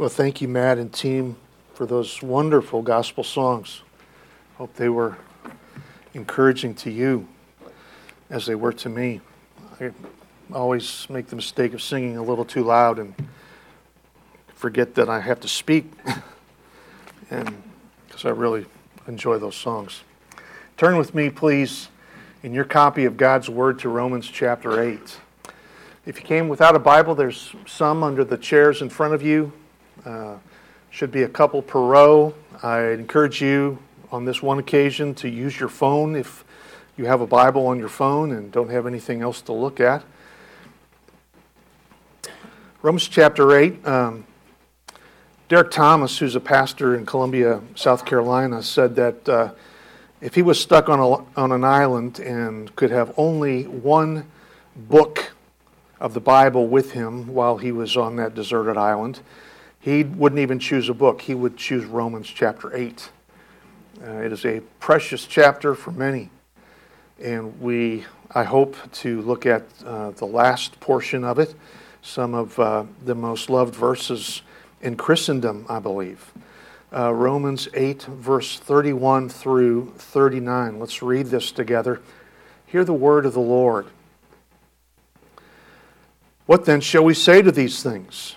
Well, thank you, Matt and team, for those wonderful gospel songs. Hope they were encouraging to you as they were to me. I always make the mistake of singing a little too loud and forget that I have to speak, and because I really enjoy those songs. Turn with me, please, in your copy of God's Word to Romans chapter 8. If you came without a Bible, there's some under the chairs in front of you. Uh, should be a couple per row. I encourage you on this one occasion to use your phone if you have a Bible on your phone and don't have anything else to look at. Romans chapter 8. Um, Derek Thomas, who's a pastor in Columbia, South Carolina, said that uh, if he was stuck on, a, on an island and could have only one book of the Bible with him while he was on that deserted island, he wouldn't even choose a book. He would choose Romans chapter 8. Uh, it is a precious chapter for many. And we, I hope, to look at uh, the last portion of it, some of uh, the most loved verses in Christendom, I believe. Uh, Romans 8, verse 31 through 39. Let's read this together. Hear the word of the Lord. What then shall we say to these things?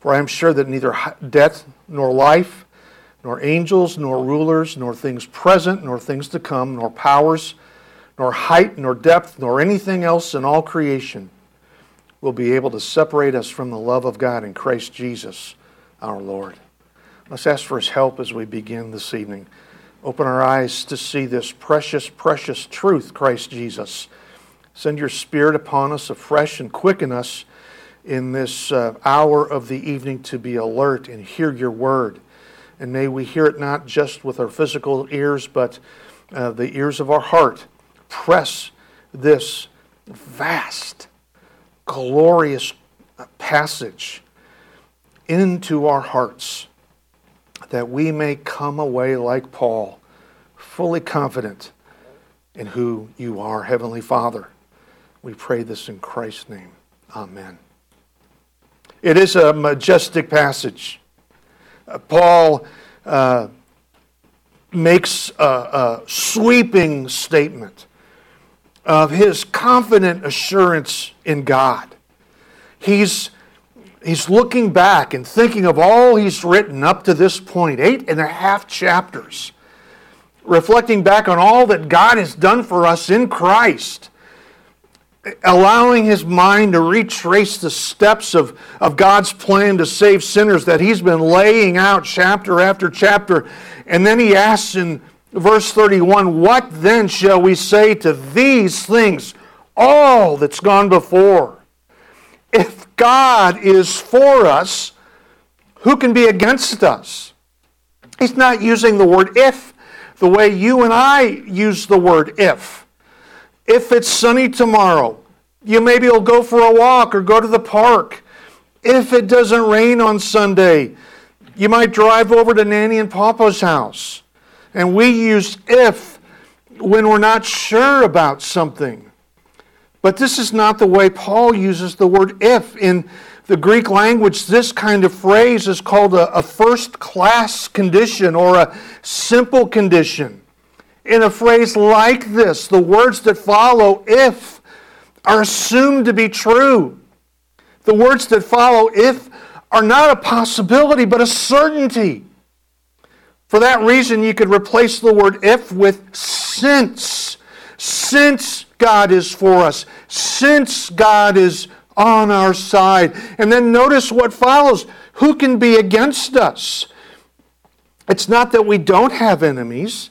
For I am sure that neither death nor life, nor angels, nor rulers, nor things present, nor things to come, nor powers, nor height, nor depth, nor anything else in all creation will be able to separate us from the love of God in Christ Jesus our Lord. Let's ask for his help as we begin this evening. Open our eyes to see this precious, precious truth, Christ Jesus. Send your Spirit upon us afresh and quicken us in this uh, hour of the evening to be alert and hear your word. And may we hear it not just with our physical ears, but uh, the ears of our heart. Press this vast, glorious passage into our hearts that we may come away like Paul, fully confident in who you are, Heavenly Father. We pray this in Christ's name. Amen. It is a majestic passage. Uh, Paul uh, makes a, a sweeping statement of his confident assurance in God. He's, he's looking back and thinking of all he's written up to this point, eight and a half chapters, reflecting back on all that God has done for us in Christ allowing his mind to retrace the steps of, of God's plan to save sinners that he's been laying out chapter after chapter. And then he asks in verse 31 What then shall we say to these things, all that's gone before? If God is for us, who can be against us? He's not using the word if the way you and I use the word if. If it's sunny tomorrow, you maybe will go for a walk or go to the park. If it doesn't rain on Sunday, you might drive over to Nanny and Papa's house. And we use if when we're not sure about something. But this is not the way Paul uses the word if. In the Greek language, this kind of phrase is called a, a first class condition or a simple condition in a phrase like this, the words that follow, if, are assumed to be true. The words that follow, if, are not a possibility, but a certainty. For that reason, you could replace the word if with since. Since God is for us, since God is on our side. And then notice what follows who can be against us? It's not that we don't have enemies.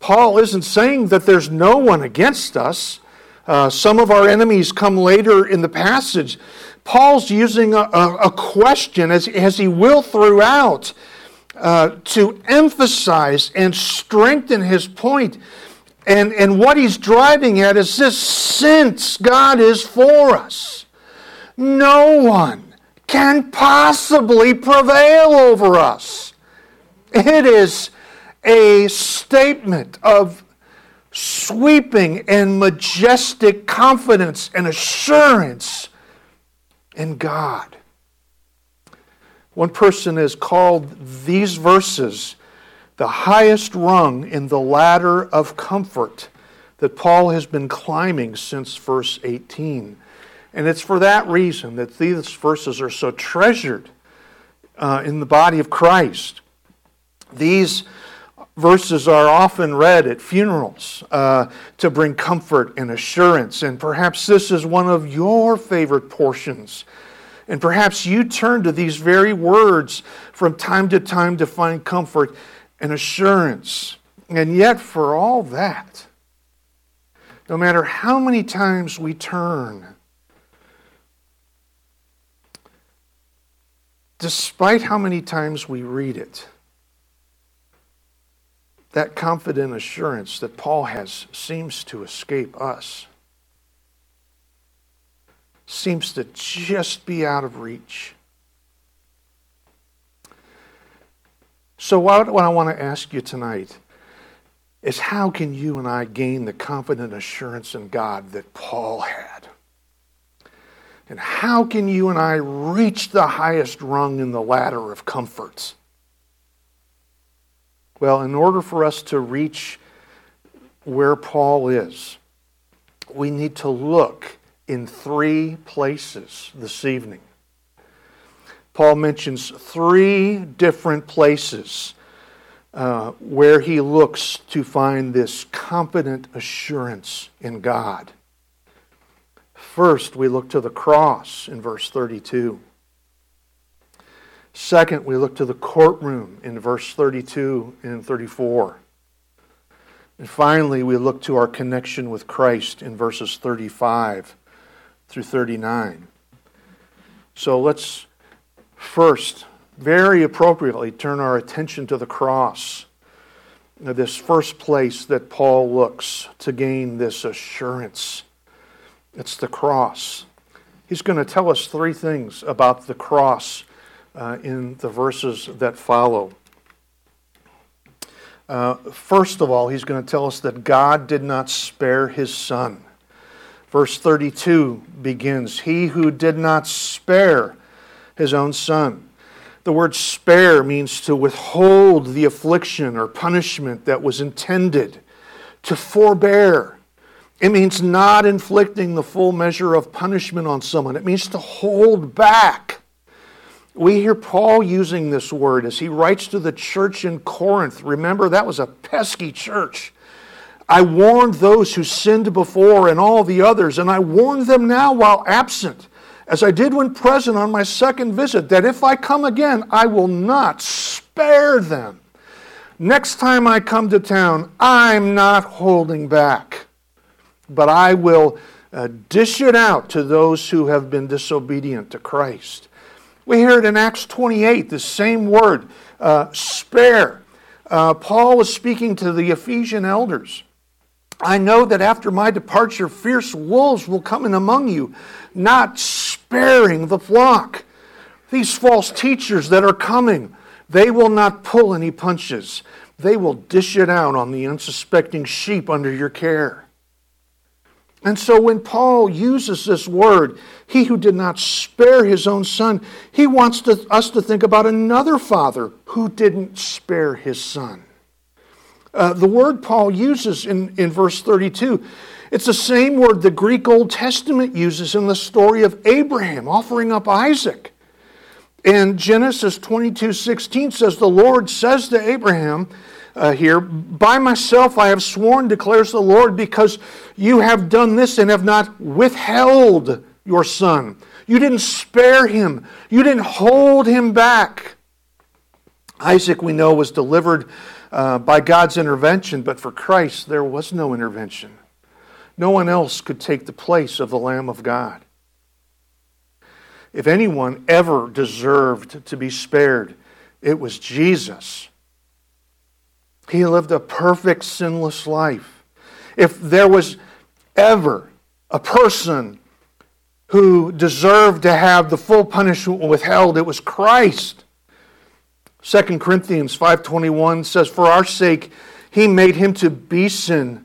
Paul isn't saying that there's no one against us. Uh, some of our enemies come later in the passage. Paul's using a, a, a question, as, as he will throughout, uh, to emphasize and strengthen his point. And, and what he's driving at is this since God is for us, no one can possibly prevail over us. It is a statement of sweeping and majestic confidence and assurance in God. One person has called these verses the highest rung in the ladder of comfort that Paul has been climbing since verse 18. And it's for that reason that these verses are so treasured uh, in the body of Christ. These verses are often read at funerals uh, to bring comfort and assurance. And perhaps this is one of your favorite portions. And perhaps you turn to these very words from time to time to find comfort and assurance. And yet, for all that, no matter how many times we turn, despite how many times we read it, that confident assurance that Paul has seems to escape us, seems to just be out of reach. So, what, I want to ask you tonight is how can you and I gain the confident assurance in God that Paul had? And how can you and I reach the highest rung in the ladder of comforts? Well, in order for us to reach where Paul is, we need to look in three places this evening. Paul mentions three different places uh, where he looks to find this confident assurance in God. First, we look to the cross in verse 32. Second, we look to the courtroom in verse 32 and 34. And finally, we look to our connection with Christ in verses 35 through 39. So let's First, very appropriately, turn our attention to the cross. This first place that Paul looks to gain this assurance. It's the cross. He's going to tell us three things about the cross uh, in the verses that follow. Uh, first of all, he's going to tell us that God did not spare his son. Verse 32 begins He who did not spare his own son. The word spare means to withhold the affliction or punishment that was intended, to forbear. It means not inflicting the full measure of punishment on someone, it means to hold back. We hear Paul using this word as he writes to the church in Corinth. Remember, that was a pesky church. I warned those who sinned before and all the others, and I warn them now while absent as I did when present on my second visit, that if I come again, I will not spare them. Next time I come to town, I'm not holding back, but I will uh, dish it out to those who have been disobedient to Christ. We hear it in Acts 28, the same word, uh, spare. Uh, Paul was speaking to the Ephesian elders. I know that after my departure, fierce wolves will come in among you, not sparing the flock. These false teachers that are coming, they will not pull any punches. They will dish it out on the unsuspecting sheep under your care. And so when Paul uses this word, he who did not spare his own son, he wants to, us to think about another father who didn't spare his son. Uh, the word Paul uses in, in verse 32, it's the same word the Greek Old Testament uses in the story of Abraham offering up Isaac. And Genesis 22 16 says, The Lord says to Abraham uh, here, By myself I have sworn, declares the Lord, because you have done this and have not withheld your son. You didn't spare him, you didn't hold him back. Isaac, we know, was delivered uh, by God's intervention, but for Christ, there was no intervention. No one else could take the place of the Lamb of God. If anyone ever deserved to be spared, it was Jesus. He lived a perfect, sinless life. If there was ever a person who deserved to have the full punishment withheld, it was Christ. 2 Corinthians 5:21 says for our sake he made him to be sin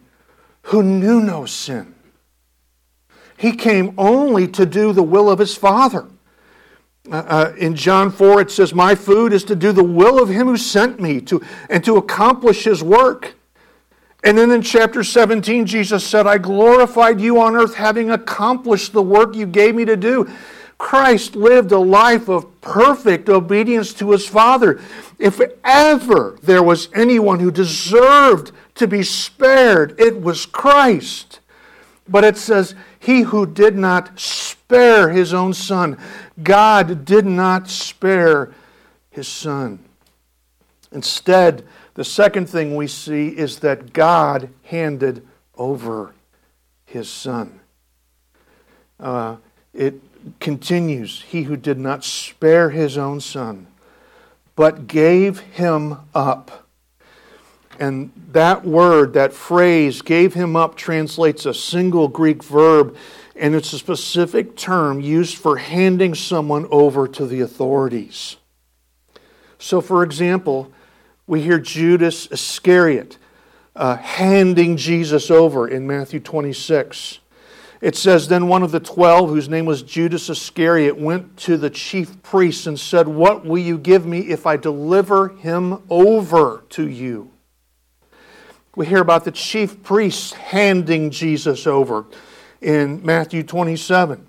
who knew no sin. He came only to do the will of his Father. Uh, uh, in John 4, it says, My food is to do the will of him who sent me to, and to accomplish his work. And then in chapter 17, Jesus said, I glorified you on earth, having accomplished the work you gave me to do. Christ lived a life of perfect obedience to his Father. If ever there was anyone who deserved to be spared, it was Christ. But it says, He who did not spare his own son. God did not spare his son. Instead, the second thing we see is that God handed over his son. Uh, it continues He who did not spare his own son, but gave him up and that word, that phrase, gave him up, translates a single Greek verb, and it's a specific term used for handing someone over to the authorities. So, for example, we hear Judas Iscariot uh, handing Jesus over in Matthew 26. It says, Then one of the twelve, whose name was Judas Iscariot, went to the chief priests and said, What will you give me if I deliver him over to you? We hear about the chief priests handing Jesus over in Matthew 27.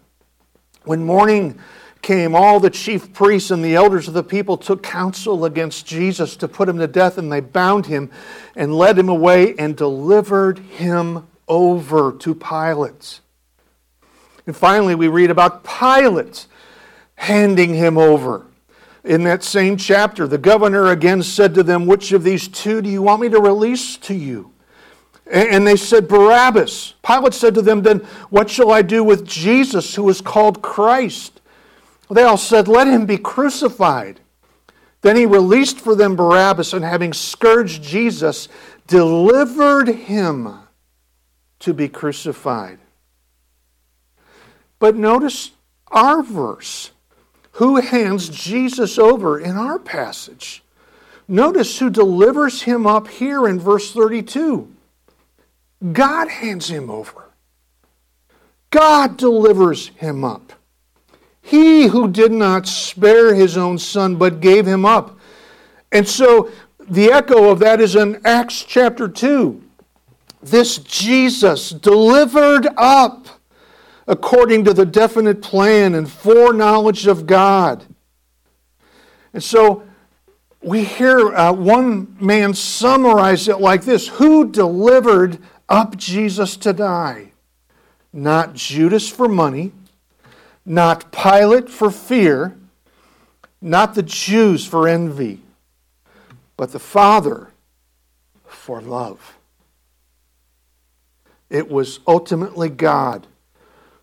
When morning came, all the chief priests and the elders of the people took counsel against Jesus to put him to death, and they bound him and led him away and delivered him over to Pilate. And finally, we read about Pilate handing him over in that same chapter, the governor again said to them, Which of these two do you want me to release to you? And they said, Barabbas. Pilate said to them, Then what shall I do with Jesus, who is called Christ? They all said, Let him be crucified. Then he released for them Barabbas, and having scourged Jesus, delivered him to be crucified. But notice our verse. Who hands Jesus over in our passage? Notice who delivers him up here in verse 32. God hands him over. God delivers him up. He who did not spare his own son, but gave him up. And so the echo of that is in Acts chapter 2. This Jesus delivered up according to the definite plan and foreknowledge of God. And so we hear uh, one man summarize it like this Who delivered up Jesus to die? Not Judas for money, not Pilate for fear, not the Jews for envy, but the Father for love. It was ultimately God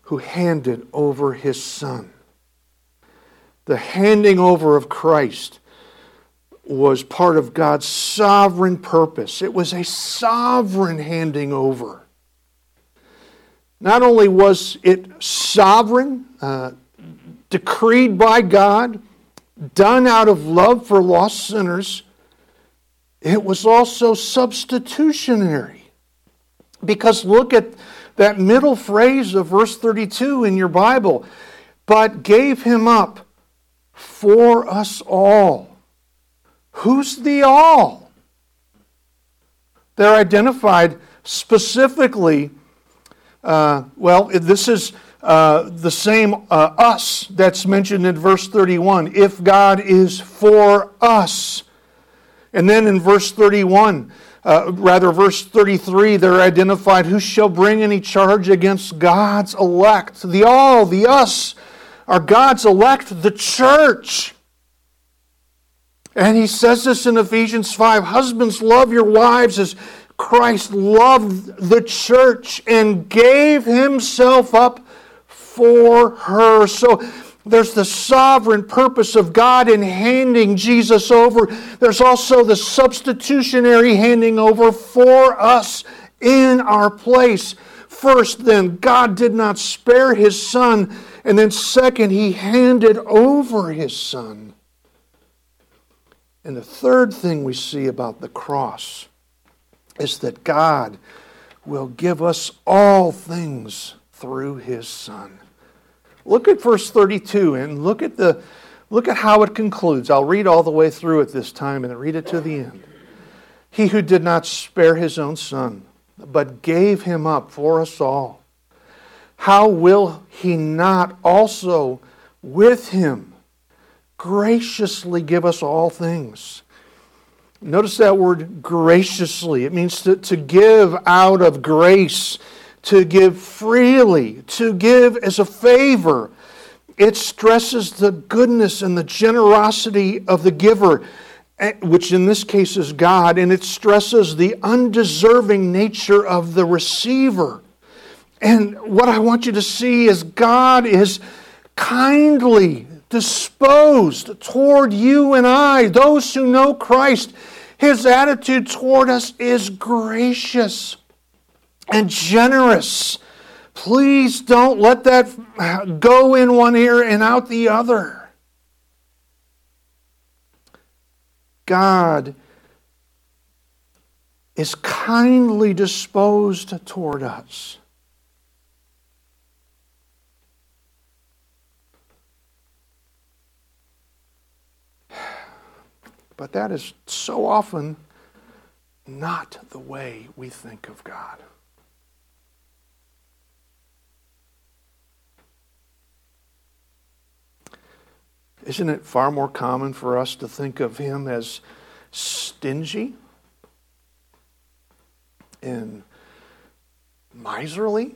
who handed over his son. The handing over of Christ was part of God's sovereign purpose. It was a sovereign handing over. Not only was it sovereign, uh, decreed by God, done out of love for lost sinners, it was also substitutionary. Because look at that middle phrase of verse 32 in your Bible, but gave him up for us all. Who's the all? They're identified specifically. Uh, well, this is uh, the same uh, us that's mentioned in verse 31. If God is for us. And then in verse 31, uh, rather, verse 33, they're identified who shall bring any charge against God's elect? The all, the us, are God's elect, the church. And he says this in Ephesians 5 Husbands, love your wives as Christ loved the church and gave himself up for her. So there's the sovereign purpose of God in handing Jesus over. There's also the substitutionary handing over for us in our place. First, then, God did not spare his son. And then, second, he handed over his son. And the third thing we see about the cross is that God will give us all things through his son. Look at verse 32 and look at the look at how it concludes. I'll read all the way through it this time and read it to the end. He who did not spare his own son, but gave him up for us all, how will he not also with him graciously give us all things? Notice that word graciously. It means to, to give out of grace to give freely, to give as a favor. It stresses the goodness and the generosity of the giver, eh, which in this case is God, and it stresses the undeserving nature of the receiver. And what I want you to see is God is kindly disposed toward you and I, those who know Christ. His attitude toward us is gracious and generous. Please don't let that go in one ear and out the other. God is kindly disposed toward us. But that is so often not the way we think of God. Isn't it far more common for us to think of him as stingy and miserly?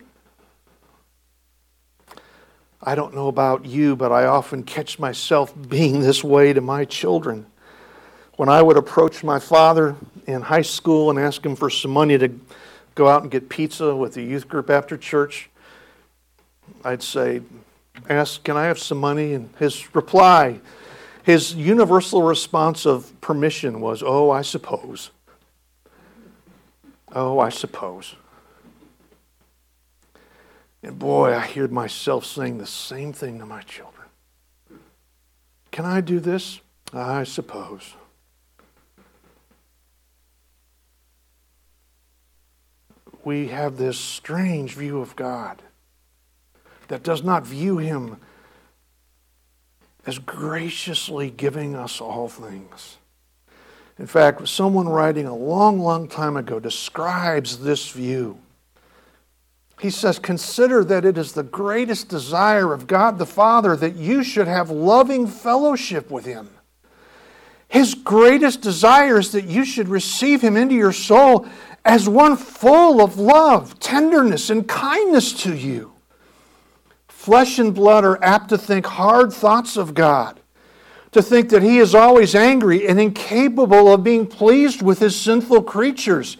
I don't know about you, but I often catch myself being this way to my children. When I would approach my father in high school and ask him for some money to go out and get pizza with the youth group after church, I'd say, Ask, Can I have some money? And his reply, his universal response of permission was, Oh, I suppose. Oh, I suppose. And boy, I hear myself saying the same thing to my children. Can I do this? I suppose. We have this strange view of God that does not view him as graciously giving us all things. In fact, someone writing a long, long time ago describes this view. He says, Consider that it is the greatest desire of God the Father that you should have loving fellowship with Him. His greatest desire is that you should receive Him into your soul as one full of love, tenderness, and kindness to you. Flesh and blood are apt to think hard thoughts of God, to think that He is always angry and incapable of being pleased with His sinful creatures,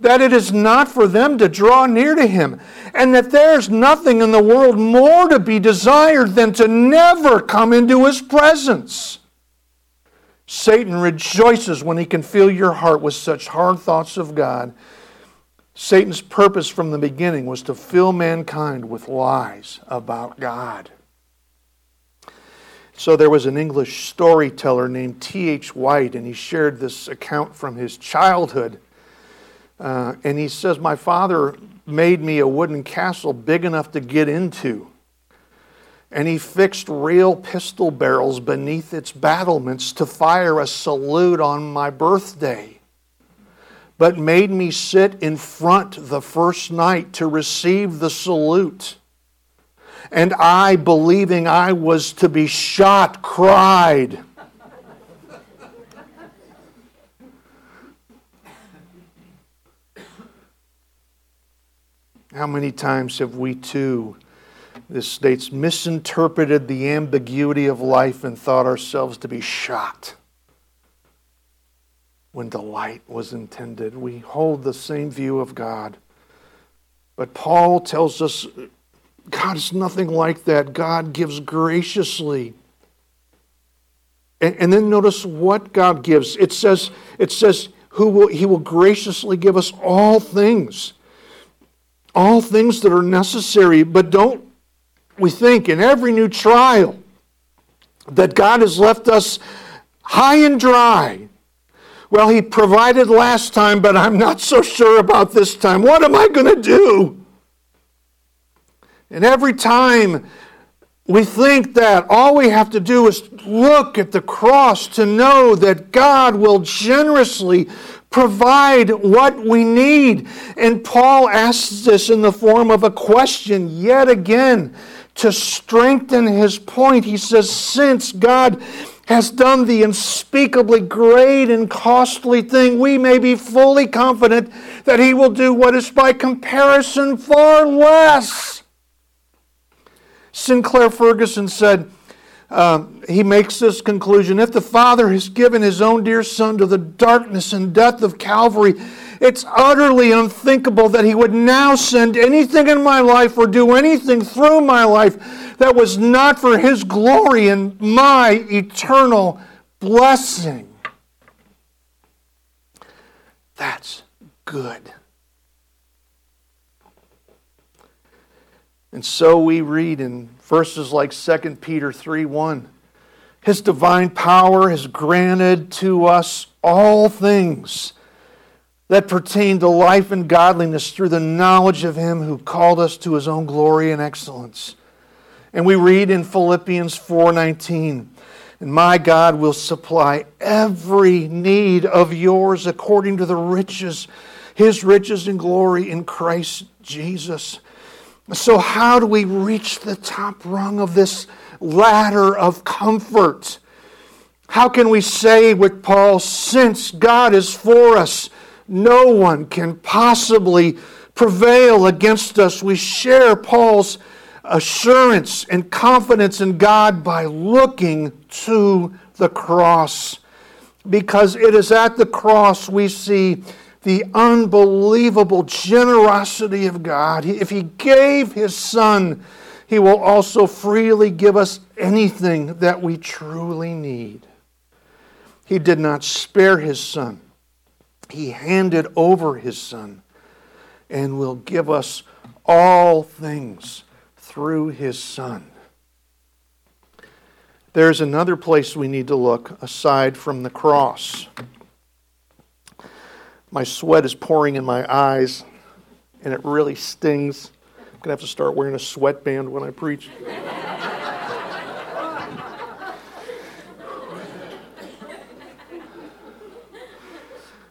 that it is not for them to draw near to Him, and that there's nothing in the world more to be desired than to never come into His presence. Satan rejoices when he can fill your heart with such hard thoughts of God Satan's purpose from the beginning was to fill mankind with lies about God. So there was an English storyteller named T.H. White, and he shared this account from his childhood. Uh, and he says, My father made me a wooden castle big enough to get into. And he fixed real pistol barrels beneath its battlements to fire a salute on my birthday but made me sit in front the first night to receive the salute. and I, believing I was to be shot, cried. How many times have we too, this states, misinterpreted the ambiguity of life and thought ourselves to be shot when delight was intended? We hold the same view of God. But Paul tells us God is nothing like that. God gives graciously. And, and, then notice what God gives. It says, it says, who will, He will graciously give us all things. All things that are necessary. But don't we think in every new trial that God has left us high and dry. Well, He provided last time, but I'm not so sure about this time. What am I going to do? And every time we think that all we have to do is look at the cross to know that God will generously provide what we need. And Paul asks this in the form of a question yet again to strengthen his point. He says, Since God has done the unspeakably great and costly thing, we may be fully confident that he will do what is by comparison far less Sinclair Ferguson said, uh, he makes this conclusion if the Father has given his own dear Son to the darkness and death of Calvary, it's utterly unthinkable that he would now send anything in my life or do anything through my life that was not for his glory and my eternal blessing. That's good. And so we read in verses like 2 Peter 3 1. His divine power has granted to us all things that pertain to life and godliness through the knowledge of Him who called us to His own glory and excellence. And we read in Philippians 4:19, and my God will supply every need of yours according to the riches, His riches and glory in Christ Jesus. So, how do we reach the top rung of this ladder of comfort? How can we say with Paul, since God is for us, no one can possibly prevail against us? We share Paul's assurance and confidence in God by looking to the cross. Because it is at the cross we see the unbelievable generosity of God. If He gave His Son, He will also freely give us anything that we truly need. He did not spare His Son, He handed over His Son and will give us all things through His Son. There's another place we need to look aside from the cross. My sweat is pouring in my eyes, and it really stings. I'm going to have to start wearing a sweatband when I preach.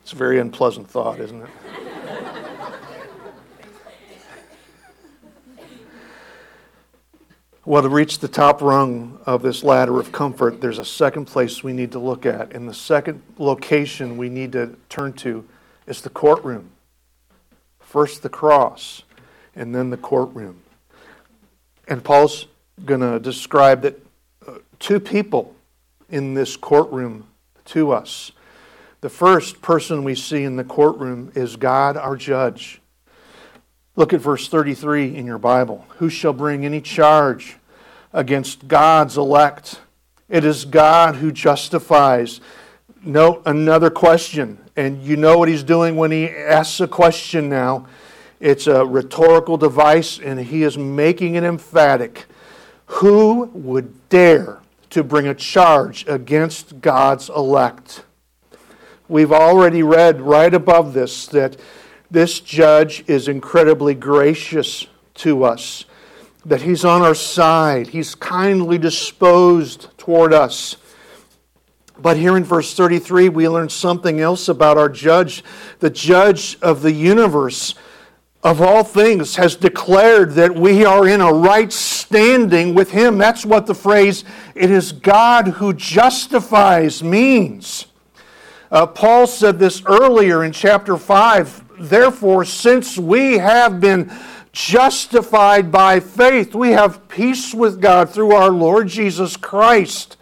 it's a very unpleasant thought, isn't it? Well, to reach the top rung of this ladder of comfort, there's a second place we need to look at. And the second location we need to turn to it's the courtroom. First the cross, and then the courtroom. And Paul's going to describe that uh, two people in this courtroom to us. The first person we see in the courtroom is God, our judge. Look at verse 33 in your Bible. Who shall bring any charge against God's elect? It is God who justifies. Note another question, and you know what he's doing when he asks a question now. It's a rhetorical device, and he is making it emphatic. Who would dare to bring a charge against God's elect? We've already read right above this that this judge is incredibly gracious to us, that he's on our side, he's kindly disposed toward us. But here in verse 33, we learn something else about our judge, the judge of the universe. of all things has declared that we are in a right standing with Him. That's what the phrase, it is God who justifies, means. Uh, Paul said this earlier in chapter 5. Therefore, since we have been justified by faith, we have peace with God through our Lord Jesus Christ.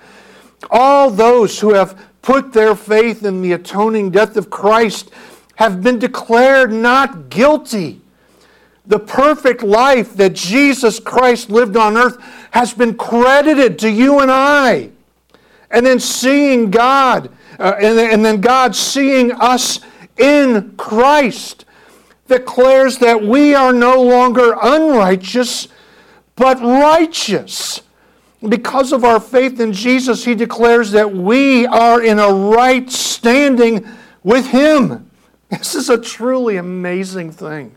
All those who have put their faith in the atoning death of Christ have been declared not guilty the perfect life that Jesus Christ lived on earth has been credited to you and I. And then seeing God, uh, and, and then God seeing us in Christ declares that we are no longer unrighteous, but righteous. Because of our faith in Jesus, he declares that we are in a right standing with him. This is a truly amazing thing.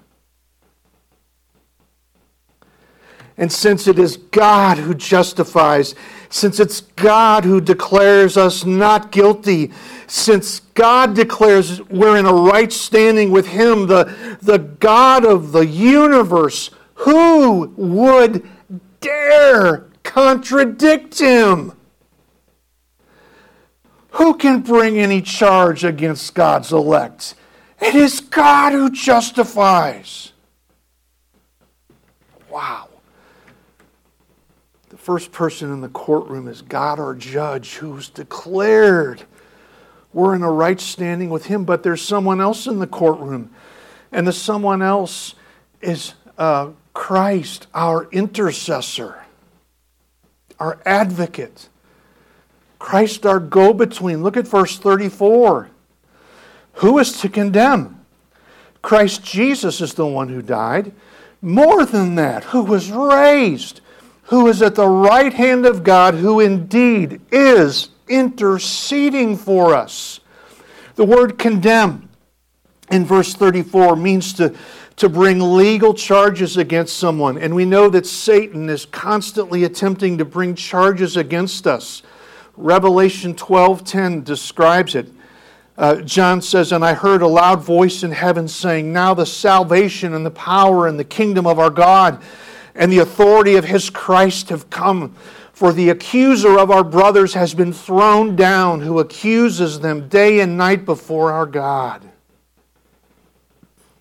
And since it is God who justifies, since it's God who declares us not guilty, since God declares we're in a right standing with Him, the, the God of the universe, who would dare contradict Him? Who can bring any charge against God's elect? It is God who justifies. Wow The first person in the courtroom is God, our judge, who's declared we're in a right standing with Him, but there's someone else in the courtroom. And the someone else is uh, Christ, our intercessor, our advocate. Christ, our go between. Look at verse 34. Who is to condemn? Christ Jesus is the one who died. More than that, who was raised who is at the right hand of God, who indeed is interceding for us. The word condemn in verse 34 means to, to bring legal charges against someone. And we know that Satan is constantly attempting to bring charges against us. Revelation 12:10 describes it. Uh, John says, And I heard a loud voice in heaven saying, Now the salvation and the power and the kingdom of our God and the authority of his Christ have come. For the accuser of our brothers has been thrown down, who accuses them day and night before our God.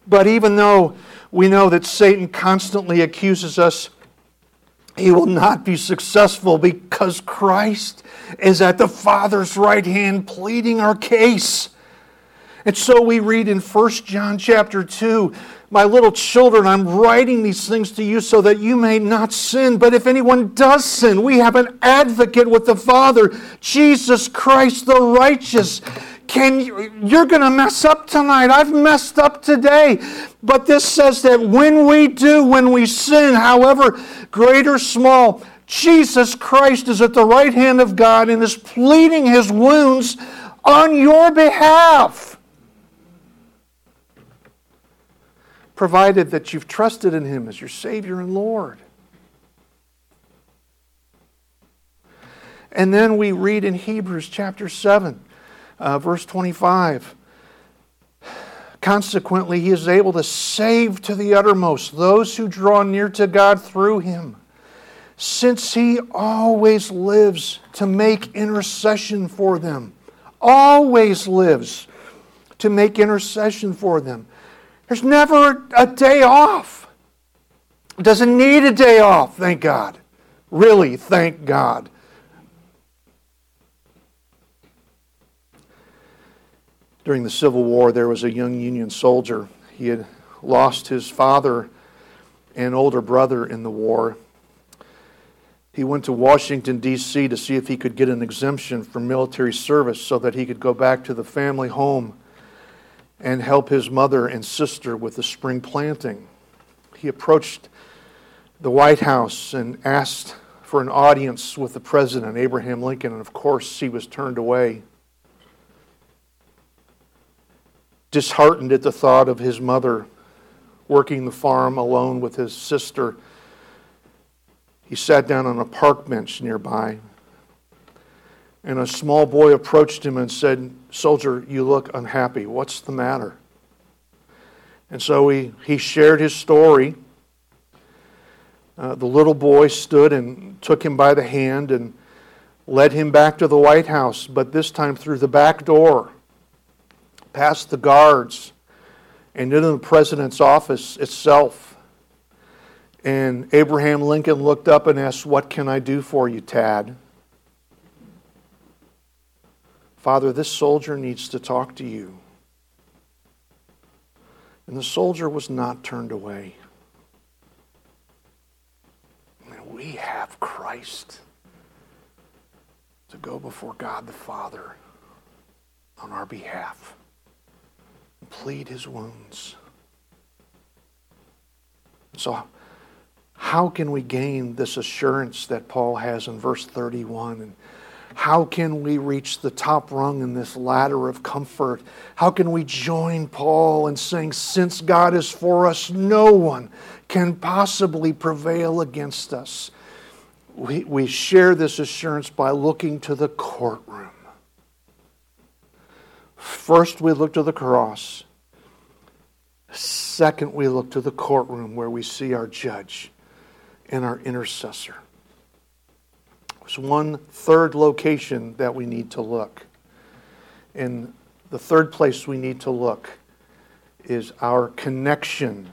But even though we know that Satan constantly accuses us, he will not be successful because Christ is at the Father's right hand pleading our case. And so we read in 1 John chapter 2 my little children, I'm writing these things to you so that you may not sin. But if anyone does sin, we have an advocate with the Father, Jesus Christ the righteous. Can you, you're going to mess up tonight. I've messed up today. But this says that when we do, when we sin, however great or small, Jesus Christ is at the right hand of God and is pleading his wounds on your behalf. provided that you've trusted in Him as your Savior and Lord. And then we read in Hebrews chapter 7, uh, verse 25. Consequently, he is able to save to the uttermost those who draw near to God through him, since he always lives to make intercession for them. Always lives to make intercession for them. There's never a day off. Doesn't need a day off, thank God. Really, thank God. During the Civil War, there was a young Union soldier. He had lost his father and older brother in the war. He went to Washington, D.C. to see if he could get an exemption from military service so that he could go back to the family home and help his mother and sister with the spring planting. He approached the White House and asked for an audience with the president, Abraham Lincoln, and of course he was turned away. Disheartened at the thought of his mother working the farm alone with his sister, he sat down on a park bench nearby and a small boy approached him and said, Soldier, you look unhappy. What's the matter? And so he, he shared his story. Uh, the little boy stood and took him by the hand and led him back to the White House, but this time through the back door, past the guards, and into the president's office itself. And Abraham Lincoln looked up and asked, What can I do for you, Tad? Father, this soldier needs to talk to you. And the soldier was not turned away. And we have Christ to go before God the Father on our behalf plead his wounds. So, how can we gain this assurance that Paul has in verse 31? And how can we reach the top rung in this ladder of comfort? How can we join Paul in saying, Since God is for us, no one can possibly prevail against us? We, we share this assurance by looking to the courtroom. First, we look to the cross. Second, we look to the courtroom where we see our judge and our intercessor. There's one third location that we need to look. And the third place we need to look is our connection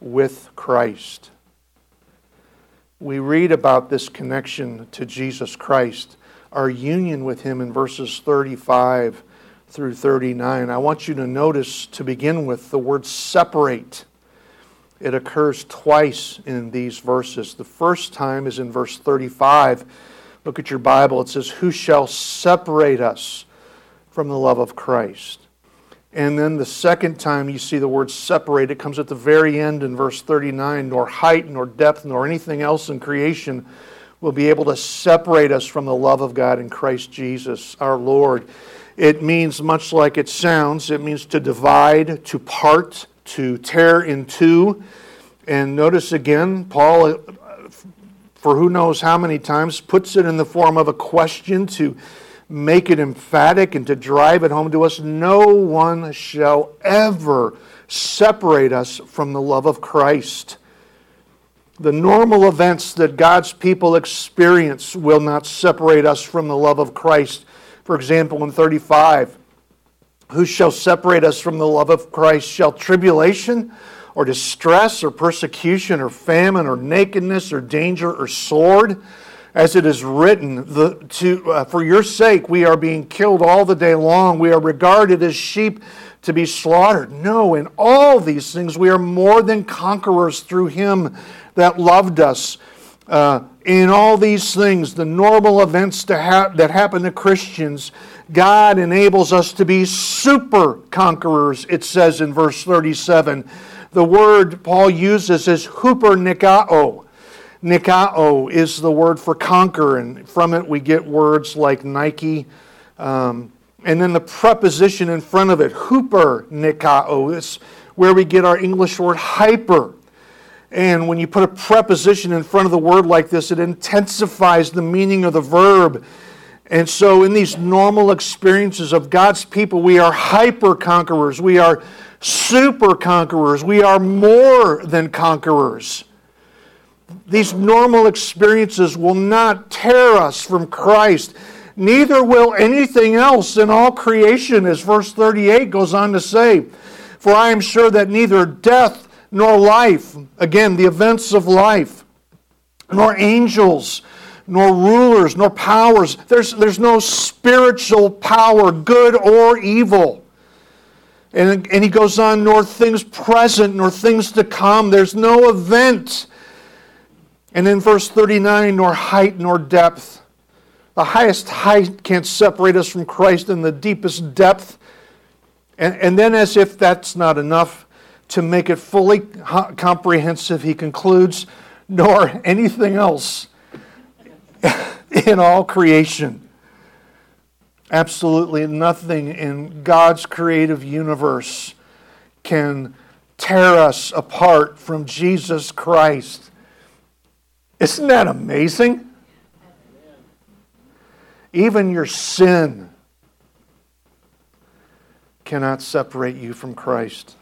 with Christ. We read about this connection to Jesus Christ, our union with Him in verses 35 through 39. I want you to notice to begin with the word separate. It occurs twice in these verses. The first time is in verse 35 Look at your Bible. It says, Who shall separate us from the love of Christ? And then the second time you see the word separate, it comes at the very end in verse 39 nor height, nor depth, nor anything else in creation will be able to separate us from the love of God in Christ Jesus our Lord. It means much like it sounds, it means to divide, to part, to tear in two. And notice again, Paul uh, for who knows how many times, puts it in the form of a question to make it emphatic and to drive it home to us. No one shall ever separate us from the love of Christ. The normal events that God's people experience will not separate us from the love of Christ. For example, in 35, who shall separate us from the love of Christ? Shall tribulation? or distress or persecution or famine or nakedness or danger or sword. As it is written, the, to, uh, for your sake we are being killed all the day long. We are regarded as sheep to be slaughtered. No, in all these things we are more than conquerors through him that loved us. Uh, in all these things, the normal events ha- that happen to Christians, God enables us to be super conquerors, it says in verse 37 the word Paul uses is huper nikao. Nikao is the word for conquer, and from it we get words like Nike. Um, and then the preposition in front of it, huper nikao, is where we get our English word hyper. And when you put a preposition in front of the word like this, it intensifies the meaning of the verb. And so, in these normal experiences of God's people, we are hyper conquerors. We are super conquerors. We are more than conquerors. These normal experiences will not tear us from Christ. Neither will anything else in all creation, as verse 38 goes on to say. For I am sure that neither death nor life, again, the events of life, nor angels, nor rulers, nor powers, there's, there's no spiritual power, good or evil and, and he goes on, nor things present, nor things to come. There's no event. And in verse 39, nor height nor depth. The highest height can't separate us from Christ, and the deepest depth. And, and then, as if that's not enough, to make it fully comprehensive, he concludes, nor anything else in all creation. Absolutely nothing in God's creative universe can tear us apart from Jesus Christ. Isn't that amazing? Even your sin cannot separate you from Christ.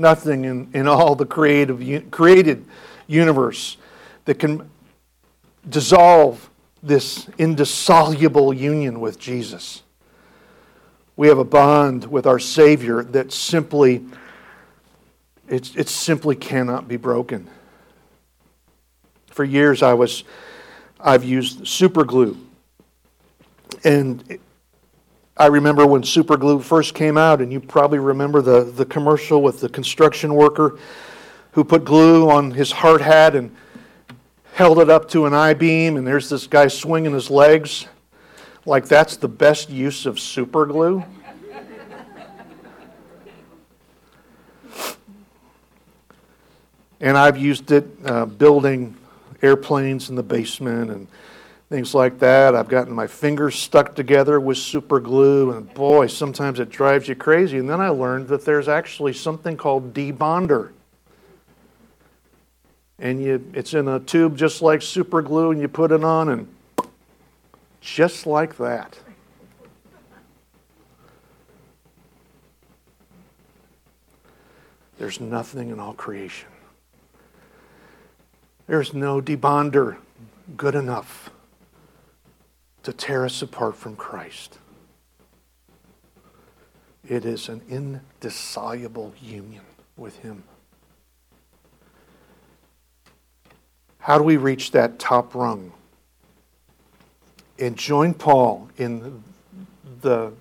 Nothing in, in all the creative, created universe that can dissolve this indissoluble union with Jesus. We have a bond with our Savior that simply, it, it simply cannot be broken. For years I was, I've used super glue. And I remember when super glue first came out, and you probably remember the, the commercial with the construction worker who put glue on his hard hat and held it up to an I beam, and there's this guy swinging his legs like that's the best use of super glue. and I've used it uh, building airplanes in the basement and things like that. I've gotten my fingers stuck together with super glue, and boy, sometimes it drives you crazy. And then I learned that there's actually something called debonder and you, it's in a tube just like super glue, and you put it on, and just like that. There's nothing in all creation. There's no debonder good enough to tear us apart from Christ. It is an indissoluble union with Him. How do we reach that top rung? And join Paul in the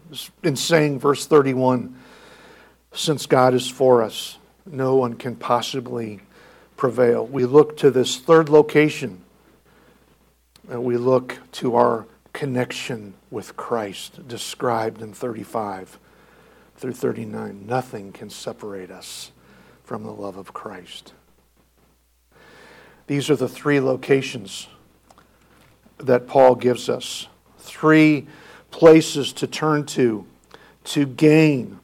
in saying verse 31 since God is for us no one can possibly prevail we look to this third location and we look to our connection with Christ described in 35 through 39 nothing can separate us from the love of Christ these are the three locations that Paul gives us. Three places to turn to to gain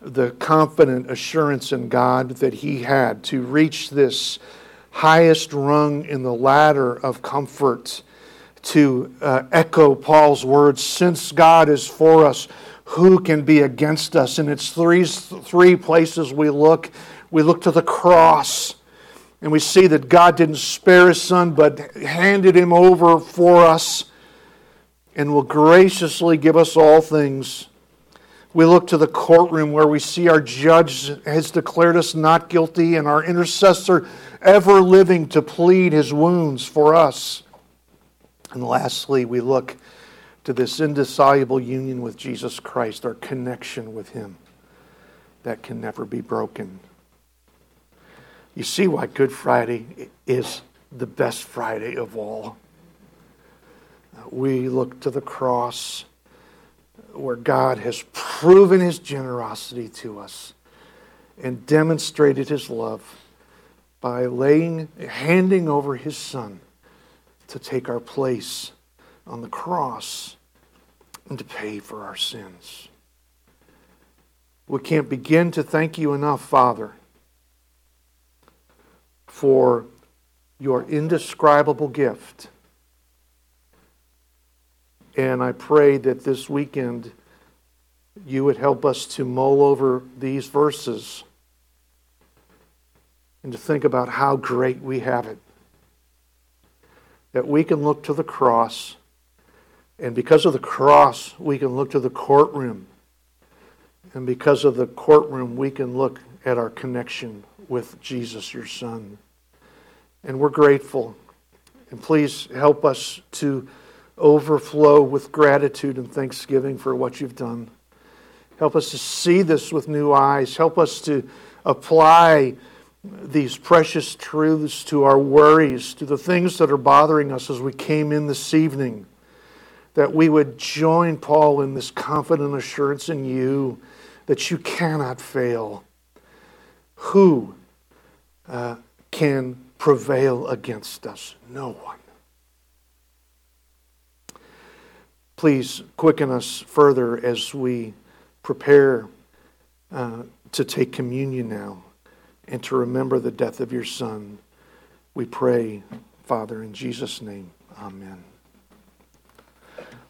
the confident assurance in God that he had, to reach this highest rung in the ladder of comfort, to uh, echo Paul's words since God is for us, who can be against us? And it's three, three places we look. We look to the cross and we see that God didn't spare his son, but handed him over for us and will graciously give us all things. We look to the courtroom where we see our judge has declared us not guilty and our intercessor ever living to plead his wounds for us. And lastly, we look to this indissoluble union with Jesus Christ, our connection with him that can never be broken. You see why Good Friday is the best Friday of all. We look to the cross where God has proven his generosity to us and demonstrated his love by laying handing over his son to take our place on the cross and to pay for our sins. We can't begin to thank you enough, Father for your indescribable gift. And I pray that this weekend you would help us to mull over these verses and to think about how great we have it. That we can look to the cross, and because of the cross, we can look to the courtroom. And because of the courtroom, we can look at our connection with Jesus, your Son. And we're grateful. And please help us to overflow with gratitude and thanksgiving for what you've done. Help us to see this with new eyes. Help us to apply these precious truths to our worries, to the things that are bothering us as we came in this evening. That we would join Paul in this confident assurance in you that you cannot fail. Who uh, can prevail against us? No one. Please quicken us further as we prepare uh, to take communion now and to remember the death of your Son. We pray, Father, in Jesus' name. Amen.